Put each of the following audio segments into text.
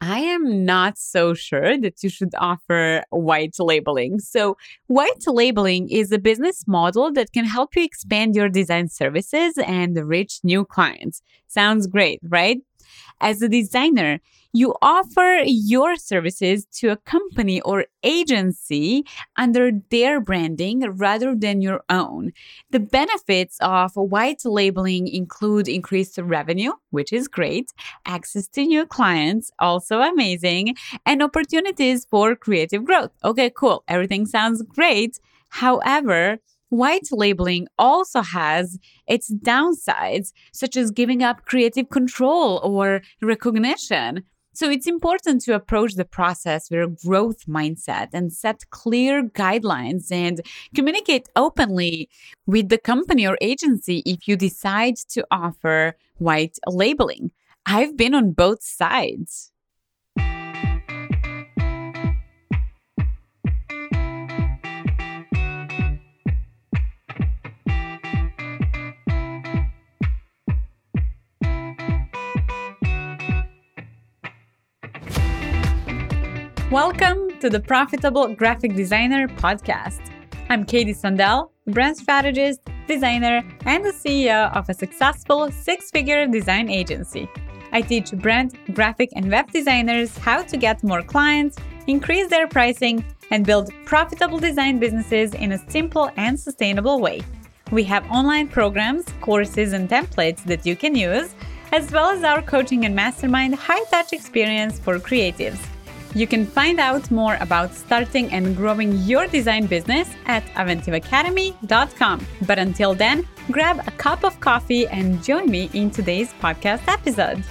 I am not so sure that you should offer white labeling. So, white labeling is a business model that can help you expand your design services and reach new clients. Sounds great, right? As a designer, you offer your services to a company or agency under their branding rather than your own. The benefits of white labeling include increased revenue, which is great, access to new clients, also amazing, and opportunities for creative growth. Okay, cool. Everything sounds great. However, White labeling also has its downsides, such as giving up creative control or recognition. So it's important to approach the process with a growth mindset and set clear guidelines and communicate openly with the company or agency if you decide to offer white labeling. I've been on both sides. Welcome to the Profitable Graphic Designer podcast. I'm Kady Sandel, brand strategist, designer, and the CEO of a successful six figure design agency. I teach brand, graphic, and web designers how to get more clients, increase their pricing, and build profitable design businesses in a simple and sustainable way. We have online programs, courses, and templates that you can use, as well as our coaching and mastermind high touch experience for creatives. You can find out more about starting and growing your design business at aventiveacademy.com. But until then, grab a cup of coffee and join me in today's podcast episode.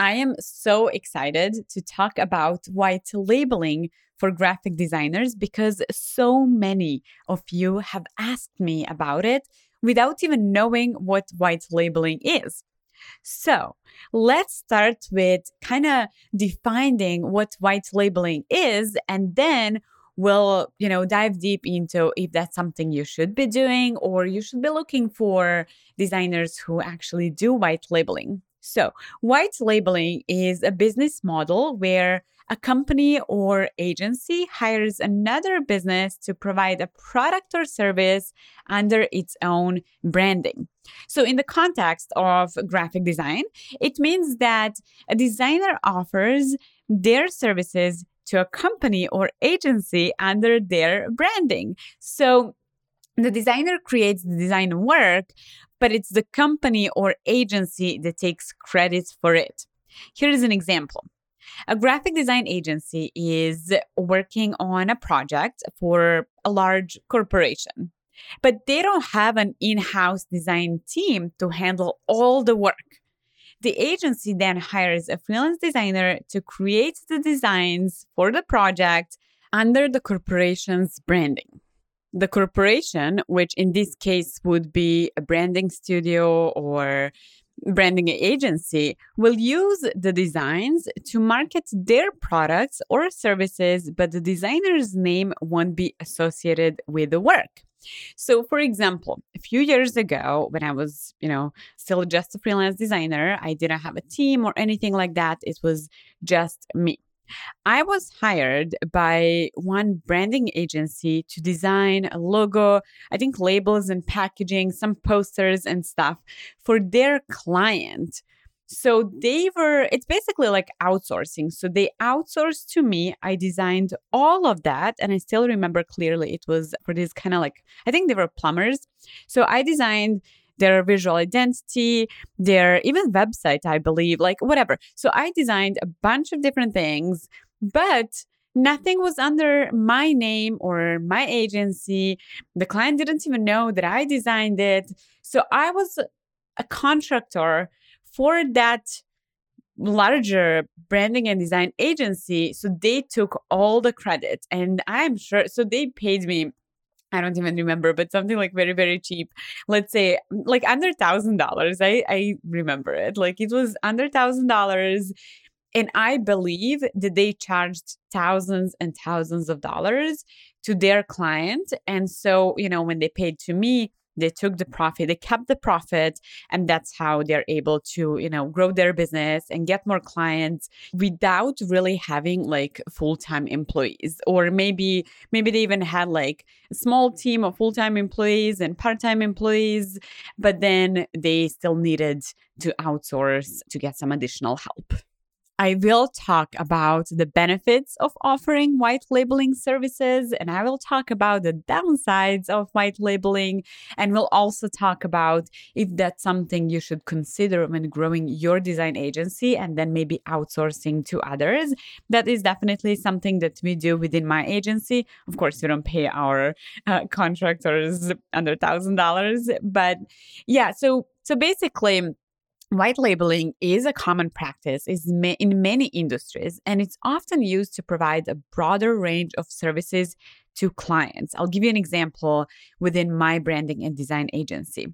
I am so excited to talk about white labeling for graphic designers because so many of you have asked me about it without even knowing what white labeling is. So let's start with kind of defining what white labeling is and then we'll you know dive deep into if that's something you should be doing or you should be looking for designers who actually do white labeling so, white labeling is a business model where a company or agency hires another business to provide a product or service under its own branding. So, in the context of graphic design, it means that a designer offers their services to a company or agency under their branding. So, the designer creates the design work, but it's the company or agency that takes credit for it. Here is an example. A graphic design agency is working on a project for a large corporation, but they don't have an in house design team to handle all the work. The agency then hires a freelance designer to create the designs for the project under the corporation's branding the corporation, which in this case would be a branding studio or branding agency, will use the designs to market their products or services, but the designer's name won't be associated with the work. So, for example, a few years ago, when I was, you know, still just a freelance designer, I didn't have a team or anything like that. It was just me. I was hired by one branding agency to design a logo, I think labels and packaging, some posters and stuff for their client. So they were, it's basically like outsourcing. So they outsourced to me. I designed all of that. And I still remember clearly it was for this kind of like, I think they were plumbers. So I designed their visual identity, their even website, I believe, like whatever. So I designed a bunch of different things, but nothing was under my name or my agency. The client didn't even know that I designed it. So I was a contractor for that larger branding and design agency. So they took all the credit. And I'm sure, so they paid me I don't even remember, but something like very, very cheap. Let's say mm, like under thousand dollars. I I remember it. Like it was under thousand dollars. And I believe that they charged thousands and thousands of dollars to their client. And so, you know, when they paid to me, they took the profit they kept the profit and that's how they're able to you know grow their business and get more clients without really having like full-time employees. Or maybe maybe they even had like a small team of full-time employees and part-time employees but then they still needed to outsource to get some additional help I will talk about the benefits of offering white labeling services, and I will talk about the downsides of white labeling. And we'll also talk about if that's something you should consider when growing your design agency and then maybe outsourcing to others. That is definitely something that we do within my agency. Of course, we don't pay our uh, contractors under $1,000, but yeah, so so basically White labeling is a common practice in many industries, and it's often used to provide a broader range of services to clients. I'll give you an example within my branding and design agency.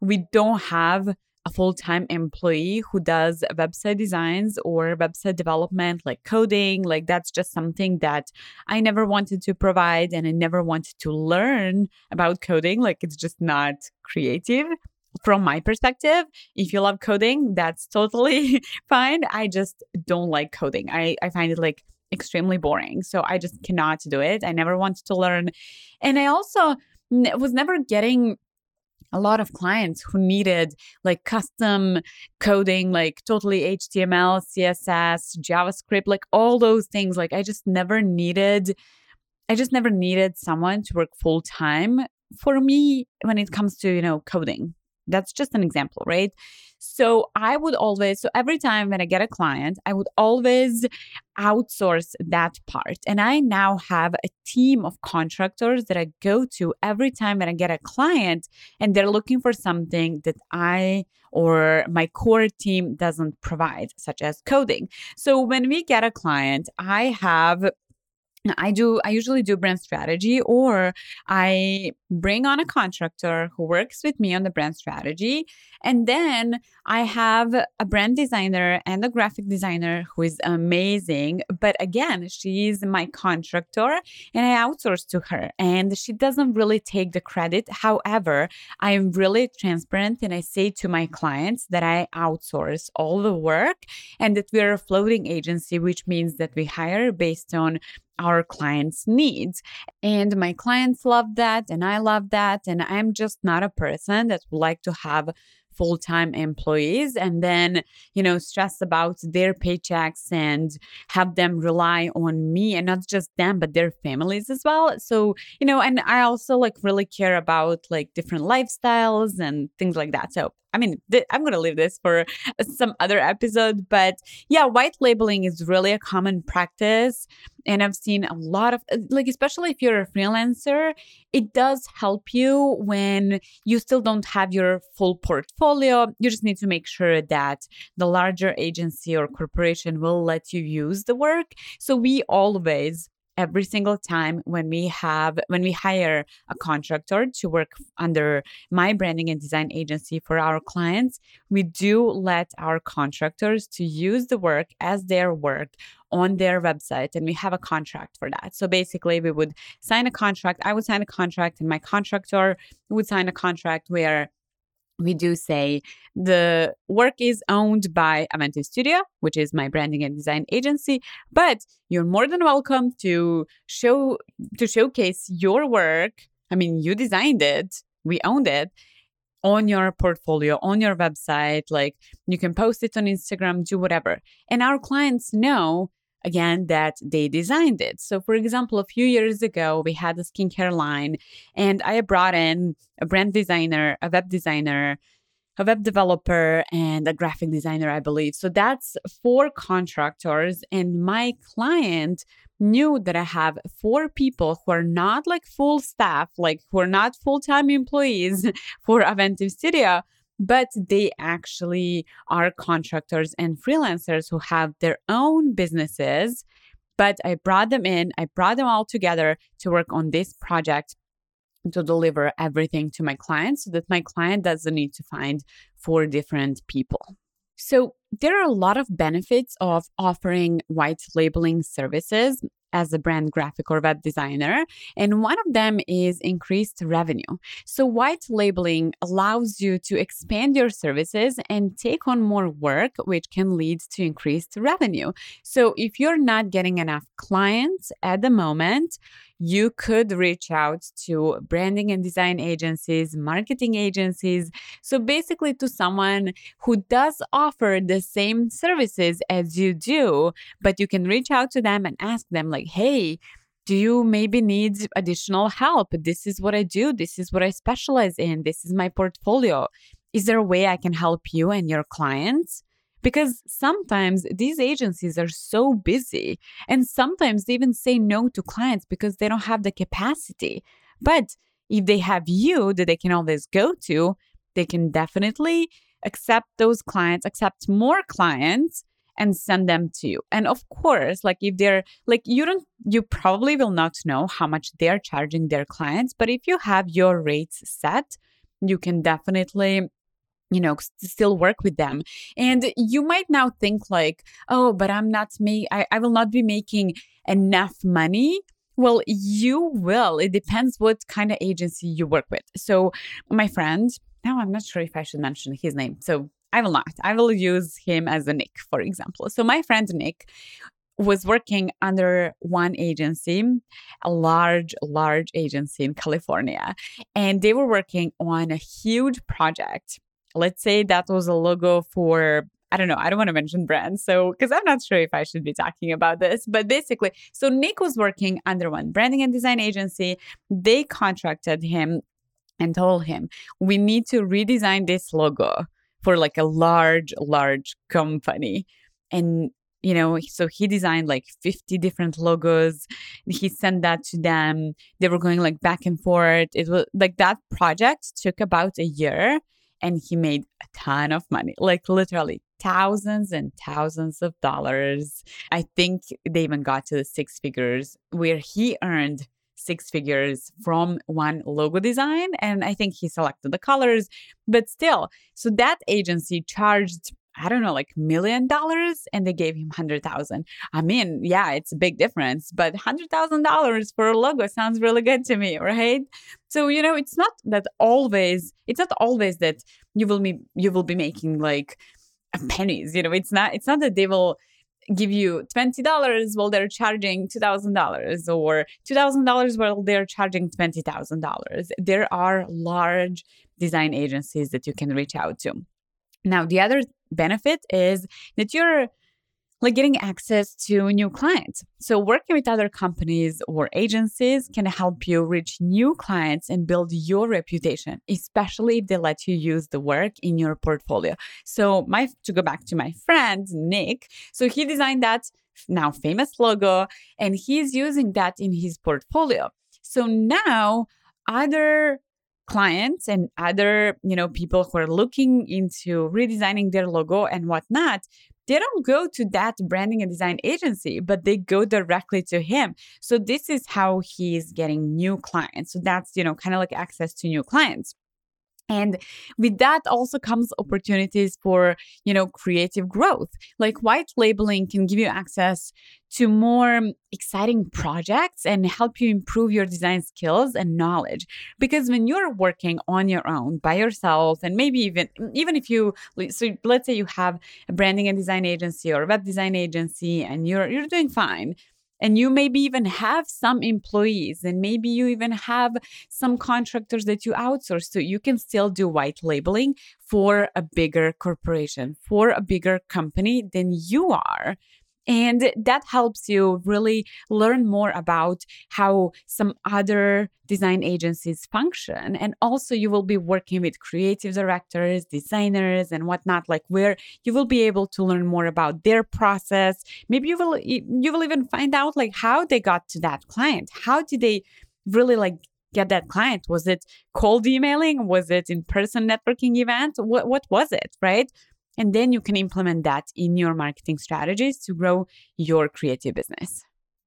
We don't have a full time employee who does website designs or website development, like coding. Like, that's just something that I never wanted to provide and I never wanted to learn about coding. Like, it's just not creative from my perspective, if you love coding, that's totally fine. I just don't like coding. I, I find it like extremely boring. So I just cannot do it. I never wanted to learn. And I also n- was never getting a lot of clients who needed like custom coding, like totally HTML, CSS, JavaScript, like all those things. Like I just never needed, I just never needed someone to work full time for me when it comes to, you know, coding. That's just an example, right? So I would always, so every time when I get a client, I would always outsource that part. And I now have a team of contractors that I go to every time when I get a client and they're looking for something that I or my core team doesn't provide, such as coding. So when we get a client, I have I do, I usually do brand strategy or I bring on a contractor who works with me on the brand strategy. And then I have a brand designer and a graphic designer who is amazing. But again, she's my contractor and I outsource to her and she doesn't really take the credit. However, I am really transparent and I say to my clients that I outsource all the work and that we're a floating agency, which means that we hire based on our clients' needs. And my clients love that, and I love that. And I'm just not a person that would like to have full time employees and then, you know, stress about their paychecks and have them rely on me and not just them, but their families as well. So, you know, and I also like really care about like different lifestyles and things like that. So, I mean, th- I'm going to leave this for some other episode, but yeah, white labeling is really a common practice. And I've seen a lot of, like, especially if you're a freelancer, it does help you when you still don't have your full portfolio. You just need to make sure that the larger agency or corporation will let you use the work. So we always every single time when we have when we hire a contractor to work under my branding and design agency for our clients we do let our contractors to use the work as their work on their website and we have a contract for that. So basically we would sign a contract i would sign a contract and my contractor would sign a contract where we do say the work is owned by Aventive Studio, which is my branding and design agency, but you're more than welcome to show to showcase your work. I mean, you designed it, we owned it on your portfolio, on your website, like you can post it on Instagram, do whatever. And our clients know again that they designed it. So, for example, a few years ago, we had a skincare line, and I brought in a brand designer, a web designer, a web developer, and a graphic designer, I believe. So, that's four contractors, and my client knew that I have four people who are not like full staff, like who are not full time employees for Aventive Studio but they actually are contractors and freelancers who have their own businesses. But I brought them in, I brought them all together to work on this project to deliver everything to my client so that my client doesn't need to find four different people. So, there are a lot of benefits of offering white labeling services. As a brand graphic or web designer. And one of them is increased revenue. So, white labeling allows you to expand your services and take on more work, which can lead to increased revenue. So, if you're not getting enough clients at the moment, you could reach out to branding and design agencies, marketing agencies. So basically, to someone who does offer the same services as you do, but you can reach out to them and ask them, like, hey, do you maybe need additional help? This is what I do. This is what I specialize in. This is my portfolio. Is there a way I can help you and your clients? Because sometimes these agencies are so busy, and sometimes they even say no to clients because they don't have the capacity. But if they have you that they can always go to, they can definitely accept those clients, accept more clients and send them to you. And of course, like if they're like you don't you probably will not know how much they're charging their clients, but if you have your rates set, you can definitely you know still work with them. And you might now think like oh but i'm not me I, I will not be making enough money. Well you will. It depends what kind of agency you work with. So my friend now i'm not sure if i should mention his name so i will not. I will use him as a nick for example. So my friend nick was working under one agency, a large, large agency in California. And they were working on a huge project let's say that was a logo for I don't know, I don't want to mention brands. So, because I'm not sure if I should be talking about this, but basically, so Nick was working under one branding and design agency. They contracted him and told him, we need to redesign this logo for like a large, large company. And, you know, so he designed like 50 different logos. He sent that to them. They were going like back and forth. It was like that project took about a year and he made a ton of money, like literally thousands and thousands of dollars. I think they even got to the six figures where he earned six figures from one logo design. And I think he selected the colors, but still, so that agency charged I don't know, like million dollars, and they gave him hundred thousand. I mean, yeah, it's a big difference, but hundred thousand dollars for a logo sounds really good to me, right? So you know, it's not that always. It's not always that you will be you will be making like pennies. You know, it's not. It's not that they will give you twenty dollars while they're charging two thousand dollars, or two thousand dollars while they're charging twenty thousand dollars. There are large design agencies that you can reach out to. Now, the other benefit is that you're like getting access to new clients. So, working with other companies or agencies can help you reach new clients and build your reputation, especially if they let you use the work in your portfolio. So, my to go back to my friend Nick, so he designed that now famous logo and he's using that in his portfolio. So now other clients and other you know people who are looking into redesigning their logo and whatnot they don't go to that branding and design agency but they go directly to him. So this is how he's getting new clients. So that's you know kind of like access to new clients and with that also comes opportunities for you know creative growth. Like white labeling can give you access to more exciting projects and help you improve your design skills and knowledge. Because when you're working on your own by yourself and maybe even even if you so let's say you have a branding and design agency or a web design agency and you're you're doing fine and you maybe even have some employees and maybe you even have some contractors that you outsource so you can still do white labeling for a bigger corporation for a bigger company than you are and that helps you really learn more about how some other design agencies function. And also, you will be working with creative directors, designers, and whatnot, like where you will be able to learn more about their process. Maybe you will you will even find out like how they got to that client. How did they really like get that client? Was it cold emailing? Was it in person networking event? What what was it? Right? And then you can implement that in your marketing strategies to grow your creative business.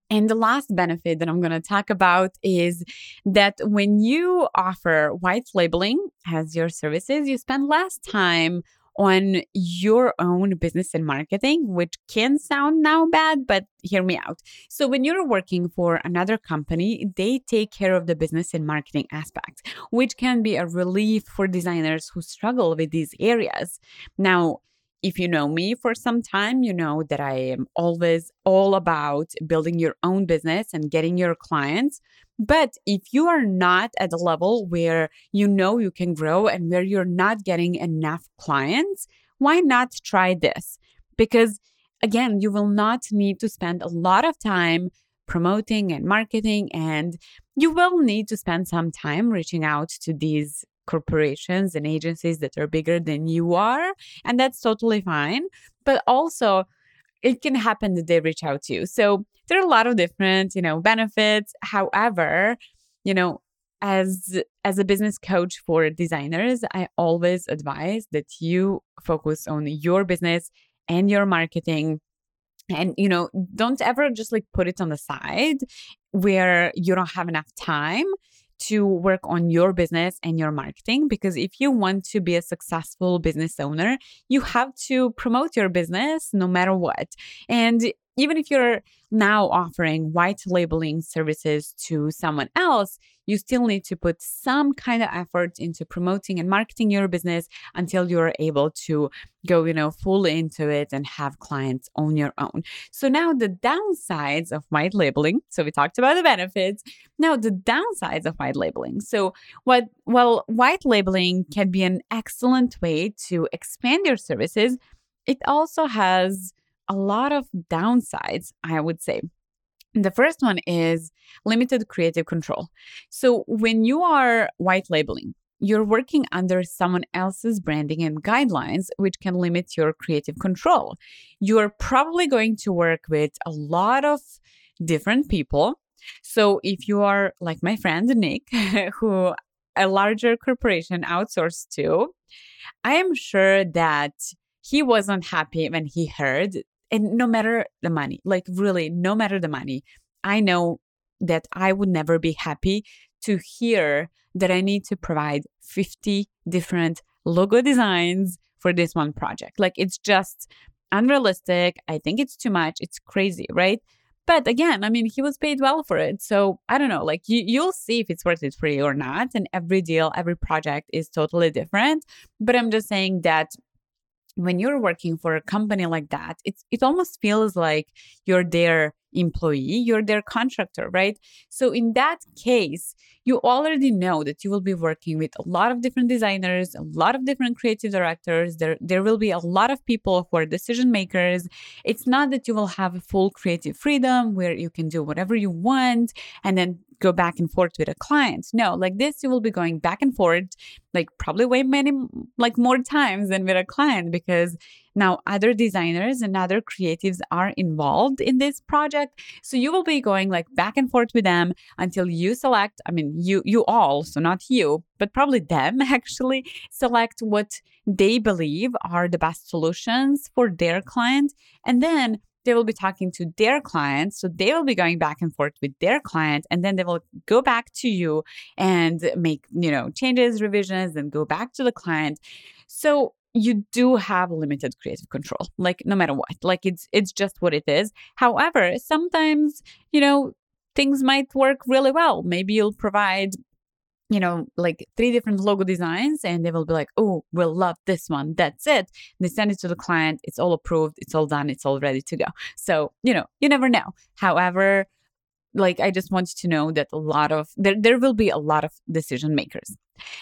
And the last benefit that I'm going to talk about is that when you offer white labeling as your services, you spend less time on your own business and marketing, which can sound now bad, but hear me out. So, when you're working for another company, they take care of the business and marketing aspects, which can be a relief for designers who struggle with these areas. Now, if you know me for some time, you know that I am always all about building your own business and getting your clients. But if you are not at the level where you know you can grow and where you're not getting enough clients, why not try this? Because again, you will not need to spend a lot of time promoting and marketing, and you will need to spend some time reaching out to these corporations and agencies that are bigger than you are. And that's totally fine. But also, it can happen that they reach out to you. So there are a lot of different, you know, benefits. However, you know, as as a business coach for designers, I always advise that you focus on your business and your marketing and you know don't ever just like put it on the side where you don't have enough time to work on your business and your marketing because if you want to be a successful business owner, you have to promote your business no matter what. And even if you're now offering white labeling services to someone else, you still need to put some kind of effort into promoting and marketing your business until you're able to go, you know, full into it and have clients on your own. So now the downsides of white labeling. So we talked about the benefits. Now the downsides of white labeling. So what well, white labeling can be an excellent way to expand your services. It also has a lot of downsides, I would say. The first one is limited creative control. So when you are white labeling, you're working under someone else's branding and guidelines, which can limit your creative control. You're probably going to work with a lot of different people. So if you are like my friend Nick, who a larger corporation outsourced to, I am sure that he wasn't happy when he heard and no matter the money, like really, no matter the money, I know that I would never be happy to hear that I need to provide 50 different logo designs for this one project. Like it's just unrealistic. I think it's too much. It's crazy, right? But again, I mean, he was paid well for it. So I don't know, like you, you'll see if it's worth it for you or not. And every deal, every project is totally different. But I'm just saying that when you're working for a company like that, it's it almost feels like you're their employee, you're their contractor, right? So in that case, you already know that you will be working with a lot of different designers, a lot of different creative directors. There there will be a lot of people who are decision makers. It's not that you will have full creative freedom where you can do whatever you want and then go back and forth with a client. No, like this, you will be going back and forth, like probably way many, like more times than with a client because now other designers and other creatives are involved in this project. So you will be going like back and forth with them until you select, I mean, you, you all, so not you, but probably them actually select what they believe are the best solutions for their client. And then they will be talking to their clients. So they will be going back and forth with their client, and then they will go back to you and make, you know, changes, revisions, and go back to the client. So you do have limited creative control like no matter what like it's it's just what it is however sometimes you know things might work really well maybe you'll provide you know, like three different logo designs, and they will be like, oh, we'll love this one. That's it. They send it to the client. It's all approved. It's all done. It's all ready to go. So, you know, you never know. However, like I just want you to know that a lot of there, there will be a lot of decision makers.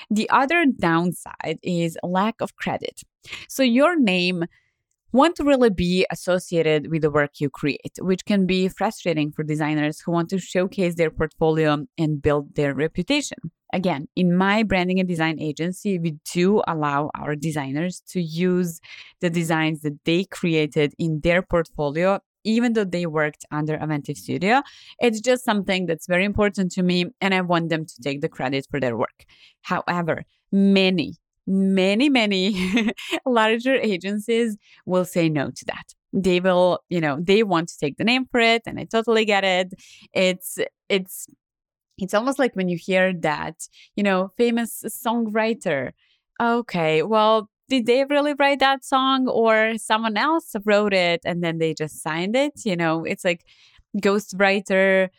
The other downside is lack of credit. So your name won't really be associated with the work you create, which can be frustrating for designers who want to showcase their portfolio and build their reputation. Again, in my branding and design agency, we do allow our designers to use the designs that they created in their portfolio even though they worked under Aventive Studio. It's just something that's very important to me, and I want them to take the credit for their work. However, many, many, many larger agencies will say no to that. They will, you know, they want to take the name for it, and I totally get it. It's, it's, it's almost like when you hear that, you know, famous songwriter. Okay, well, did they really write that song or someone else wrote it and then they just signed it? You know, it's like ghostwriter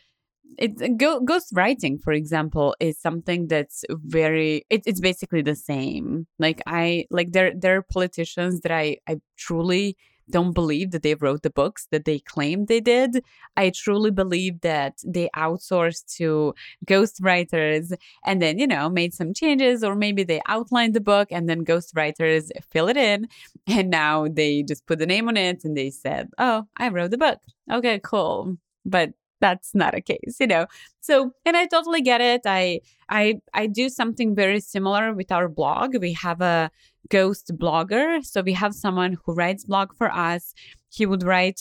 it uh, go, ghost writing for example is something that's very it, it's basically the same like i like there there are politicians that i i truly don't believe that they wrote the books that they claim they did. I truly believe that they outsourced to ghostwriters and then, you know, made some changes, or maybe they outlined the book and then ghostwriters fill it in. And now they just put the name on it and they said, Oh, I wrote the book. Okay, cool. But that's not a case you know? So and i totally get it. I i i do something very similar with our blog. We have a ghost blogger. So we have someone who writes blog for us. He would write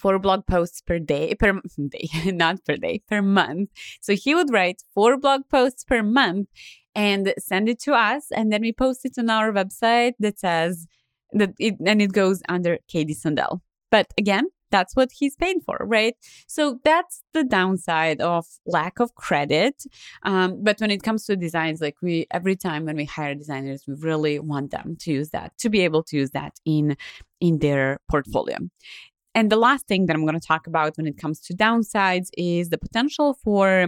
four blog posts per day per day not per day per month. So he would write four blog posts per month and send it to us and then we post it on our website that says that it and it goes under kady sandel. But again that's what he's paid for, right? So that's the downside of lack of credit. Um, but when it comes to designs, like we every time when we hire designers, we really want them to use that to be able to use that in in their portfolio. And the last thing that I'm going to talk about when it comes to downsides is the potential for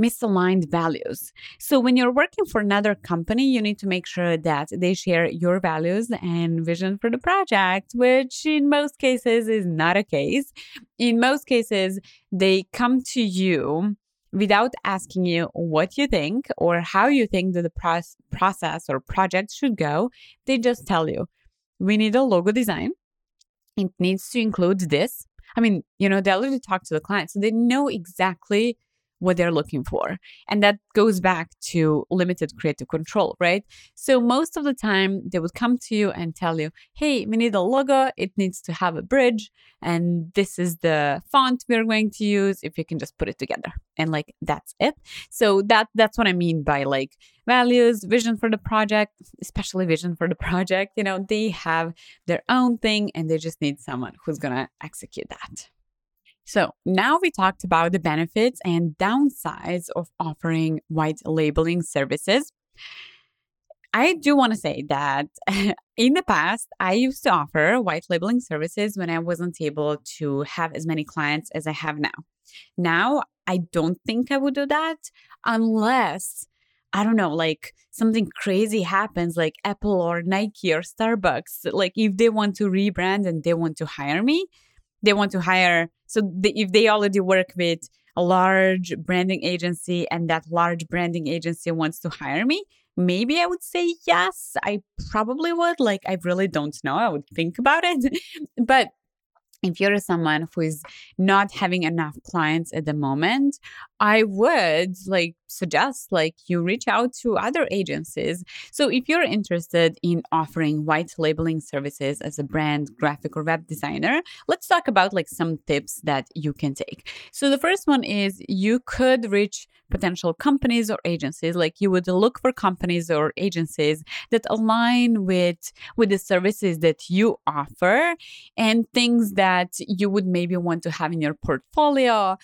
misaligned values. So when you're working for another company, you need to make sure that they share your values and vision for the project, which in most cases is not a case. In most cases, they come to you without asking you what you think or how you think that the pro- process or project should go. They just tell you, we need a logo design. It needs to include this. I mean, you know, they already talk to the client, so they know exactly what they're looking for. And that goes back to limited creative control, right? So most of the time they would come to you and tell you, hey, we need a logo. It needs to have a bridge. And this is the font we're going to use. If you can just put it together. And like that's it. So that that's what I mean by like values, vision for the project, especially vision for the project. You know, they have their own thing and they just need someone who's gonna execute that. So now we talked about the benefits and downsides of offering white labeling services. I do want to say that in the past, I used to offer white labeling services when I wasn't able to have as many clients as I have now. Now, I don't think I would do that unless I don't know, like something crazy happens, like Apple or Nike or Starbucks. Like if they want to rebrand and they want to hire me, they want to hire. So the, if they already work with a large branding agency and that large branding agency wants to hire me maybe i would say yes i probably would. Like i really don't know. I would think about it. But if you're someone who is not having enough clients at the moment i would like suggest like you reach out to other agencies. So if you're interested in offering white labeling services as a brand graphic or web designer let's talk about like some tips that you can take. So the first one is you could reach potential companies or agencies like you would look for companies or agencies that align with with the services that you offer and things that you would maybe want to have in your portfolio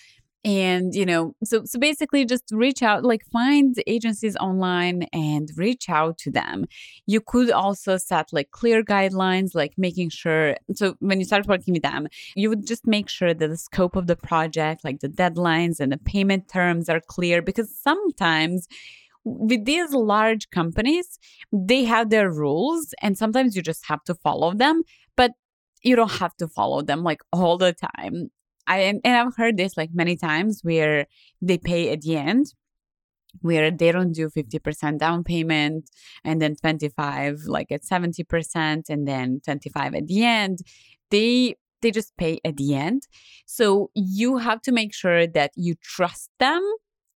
and you know so so basically just reach out like find agencies online and reach out to them. You could also set like clear guidelines like making sure so when you start working with them you would just make sure that the scope of the project like the deadlines and the payment terms are clear because sometimes with these large companies they have their rules and sometimes you just have to follow them but you don't have to follow them like all the time I and I've heard this like many times where they pay at the end where they don't do 50% down payment and then 25 like at 70% and then 25 at the end. They they just pay at the end. So you have to make sure that you trust them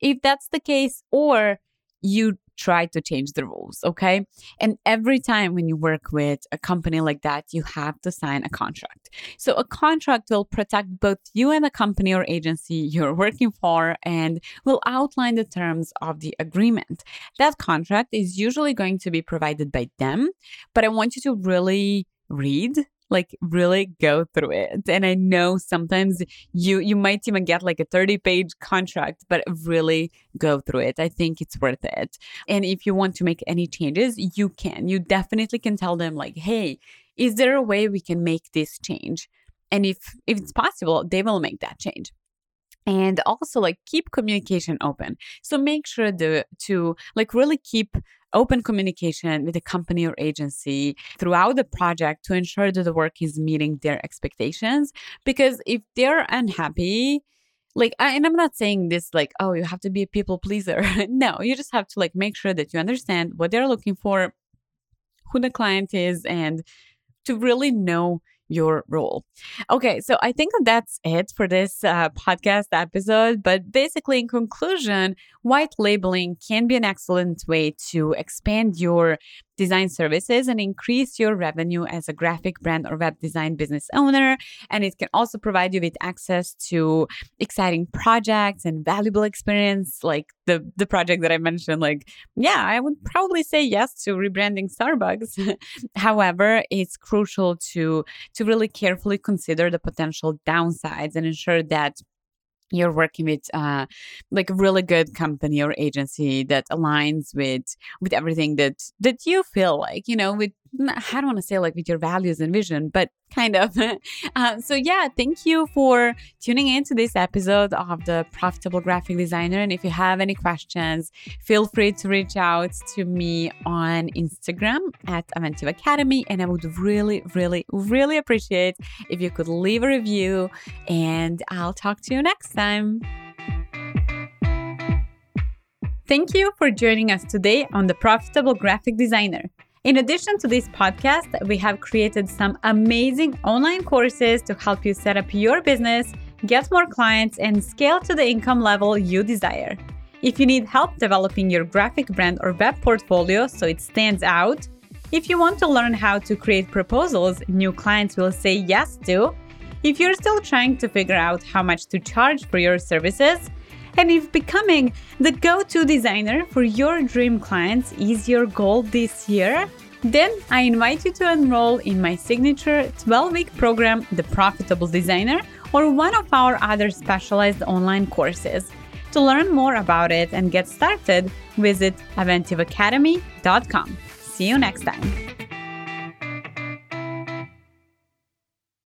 if that's the case or you try to change the rules. Okay. And every time when you work with a company like that, you have to sign a contract. So a contract will protect both you and the company or agency you're working for and will outline the terms of the agreement. That contract is usually going to be provided by them, but I want you to really read like really go through it. And I know sometimes you you might even get like a 30 page contract, but really go through it. I think it's worth it. And if you want to make any changes, you can. You definitely can tell them like, "Hey, is there a way we can make this change?" And if if it's possible, they will make that change and also like keep communication open. So make sure the, to like really keep open communication with the company or agency throughout the project to ensure that the work is meeting their expectations because if they're unhappy like I, and i'm not saying this like oh you have to be a people pleaser. No you just have to like make sure that you understand what they're looking for who the client is and to really know your role. Okay, so I think that's it for this uh, podcast episode. But basically, in conclusion, white labeling can be an excellent way to expand your design services and increase your revenue as a graphic brand or web design business owner. And it can also provide you with access to exciting projects and valuable experience, like the, the project that I mentioned. Like, yeah, I would probably say yes to rebranding Starbucks. However, it's crucial to to really carefully consider the potential downsides and ensure that you're working with uh, like a really good company or agency that aligns with with everything that that you feel like you know with I don't want to say like with your values and vision, but kind of. uh, so, yeah, thank you for tuning in to this episode of the Profitable Graphic Designer. And if you have any questions, feel free to reach out to me on Instagram at Aventive Academy. And I would really, really, really appreciate if you could leave a review. And I'll talk to you next time. Thank you for joining us today on the Profitable Graphic Designer. In addition to this podcast, we have created some amazing online courses to help you set up your business, get more clients, and scale to the income level you desire. If you need help developing your graphic brand or web portfolio so it stands out, if you want to learn how to create proposals new clients will say yes to, if you're still trying to figure out how much to charge for your services, and if becoming the go to designer for your dream clients is your goal this year, then I invite you to enroll in my signature 12 week program, The Profitable Designer, or one of our other specialized online courses. To learn more about it and get started, visit aventiveacademy.com. See you next time.